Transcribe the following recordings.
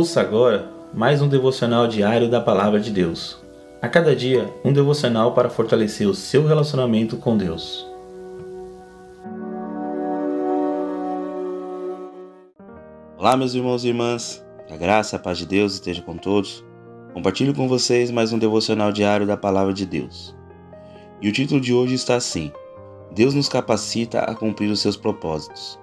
Ouça agora mais um devocional diário da Palavra de Deus. A cada dia, um devocional para fortalecer o seu relacionamento com Deus. Olá, meus irmãos e irmãs. Que a graça e a paz de Deus esteja com todos. Compartilho com vocês mais um devocional diário da Palavra de Deus. E o título de hoje está assim: Deus nos capacita a cumprir os seus propósitos.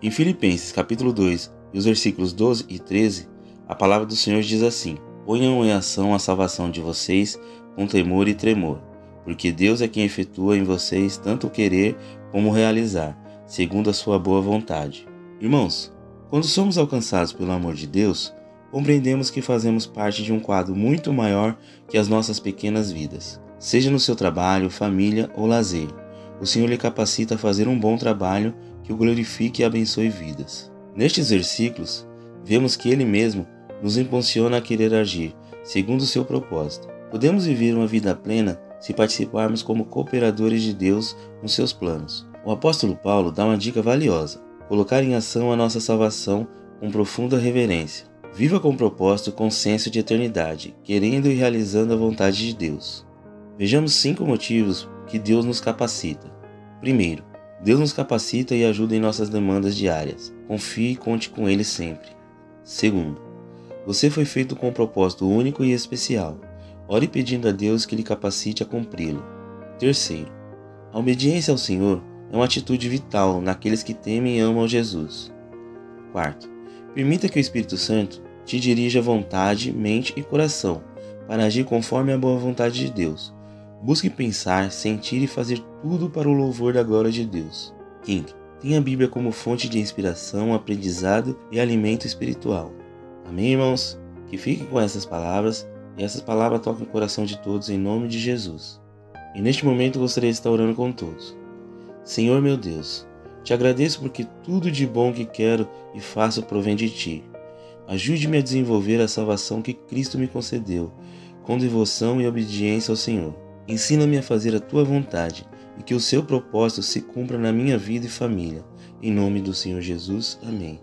Em Filipenses, capítulo 2, e os versículos 12 e 13, a palavra do Senhor diz assim: Ponham em ação a salvação de vocês com temor e tremor, porque Deus é quem efetua em vocês tanto o querer como o realizar, segundo a sua boa vontade. Irmãos, quando somos alcançados pelo amor de Deus, compreendemos que fazemos parte de um quadro muito maior que as nossas pequenas vidas. Seja no seu trabalho, família ou lazer, o Senhor lhe capacita a fazer um bom trabalho que o glorifique e abençoe vidas. Nestes versículos, vemos que Ele mesmo nos impulsiona a querer agir segundo o seu propósito. Podemos viver uma vida plena se participarmos como cooperadores de Deus nos seus planos. O apóstolo Paulo dá uma dica valiosa: colocar em ação a nossa salvação com profunda reverência. Viva com propósito com senso de eternidade, querendo e realizando a vontade de Deus. Vejamos cinco motivos que Deus nos capacita. Primeiro, Deus nos capacita e ajuda em nossas demandas diárias. Confie e conte com Ele sempre. Segundo, você foi feito com um propósito único e especial. Ore pedindo a Deus que lhe capacite a cumpri-lo. Terceiro, a obediência ao Senhor é uma atitude vital naqueles que temem e amam Jesus. Quarto, permita que o Espírito Santo te dirija vontade, mente e coração para agir conforme a boa vontade de Deus. Busque pensar, sentir e fazer tudo para o louvor da glória de Deus. Quinto, tenha a Bíblia como fonte de inspiração, aprendizado e alimento espiritual. Amém, irmãos? Que fiquem com essas palavras e essas palavras toquem o coração de todos em nome de Jesus. E neste momento gostaria de estar orando com todos. Senhor meu Deus, te agradeço porque tudo de bom que quero e faço provém de ti. Ajude-me a desenvolver a salvação que Cristo me concedeu, com devoção e obediência ao Senhor. Ensina-me a fazer a tua vontade e que o seu propósito se cumpra na minha vida e família. Em nome do Senhor Jesus. Amém.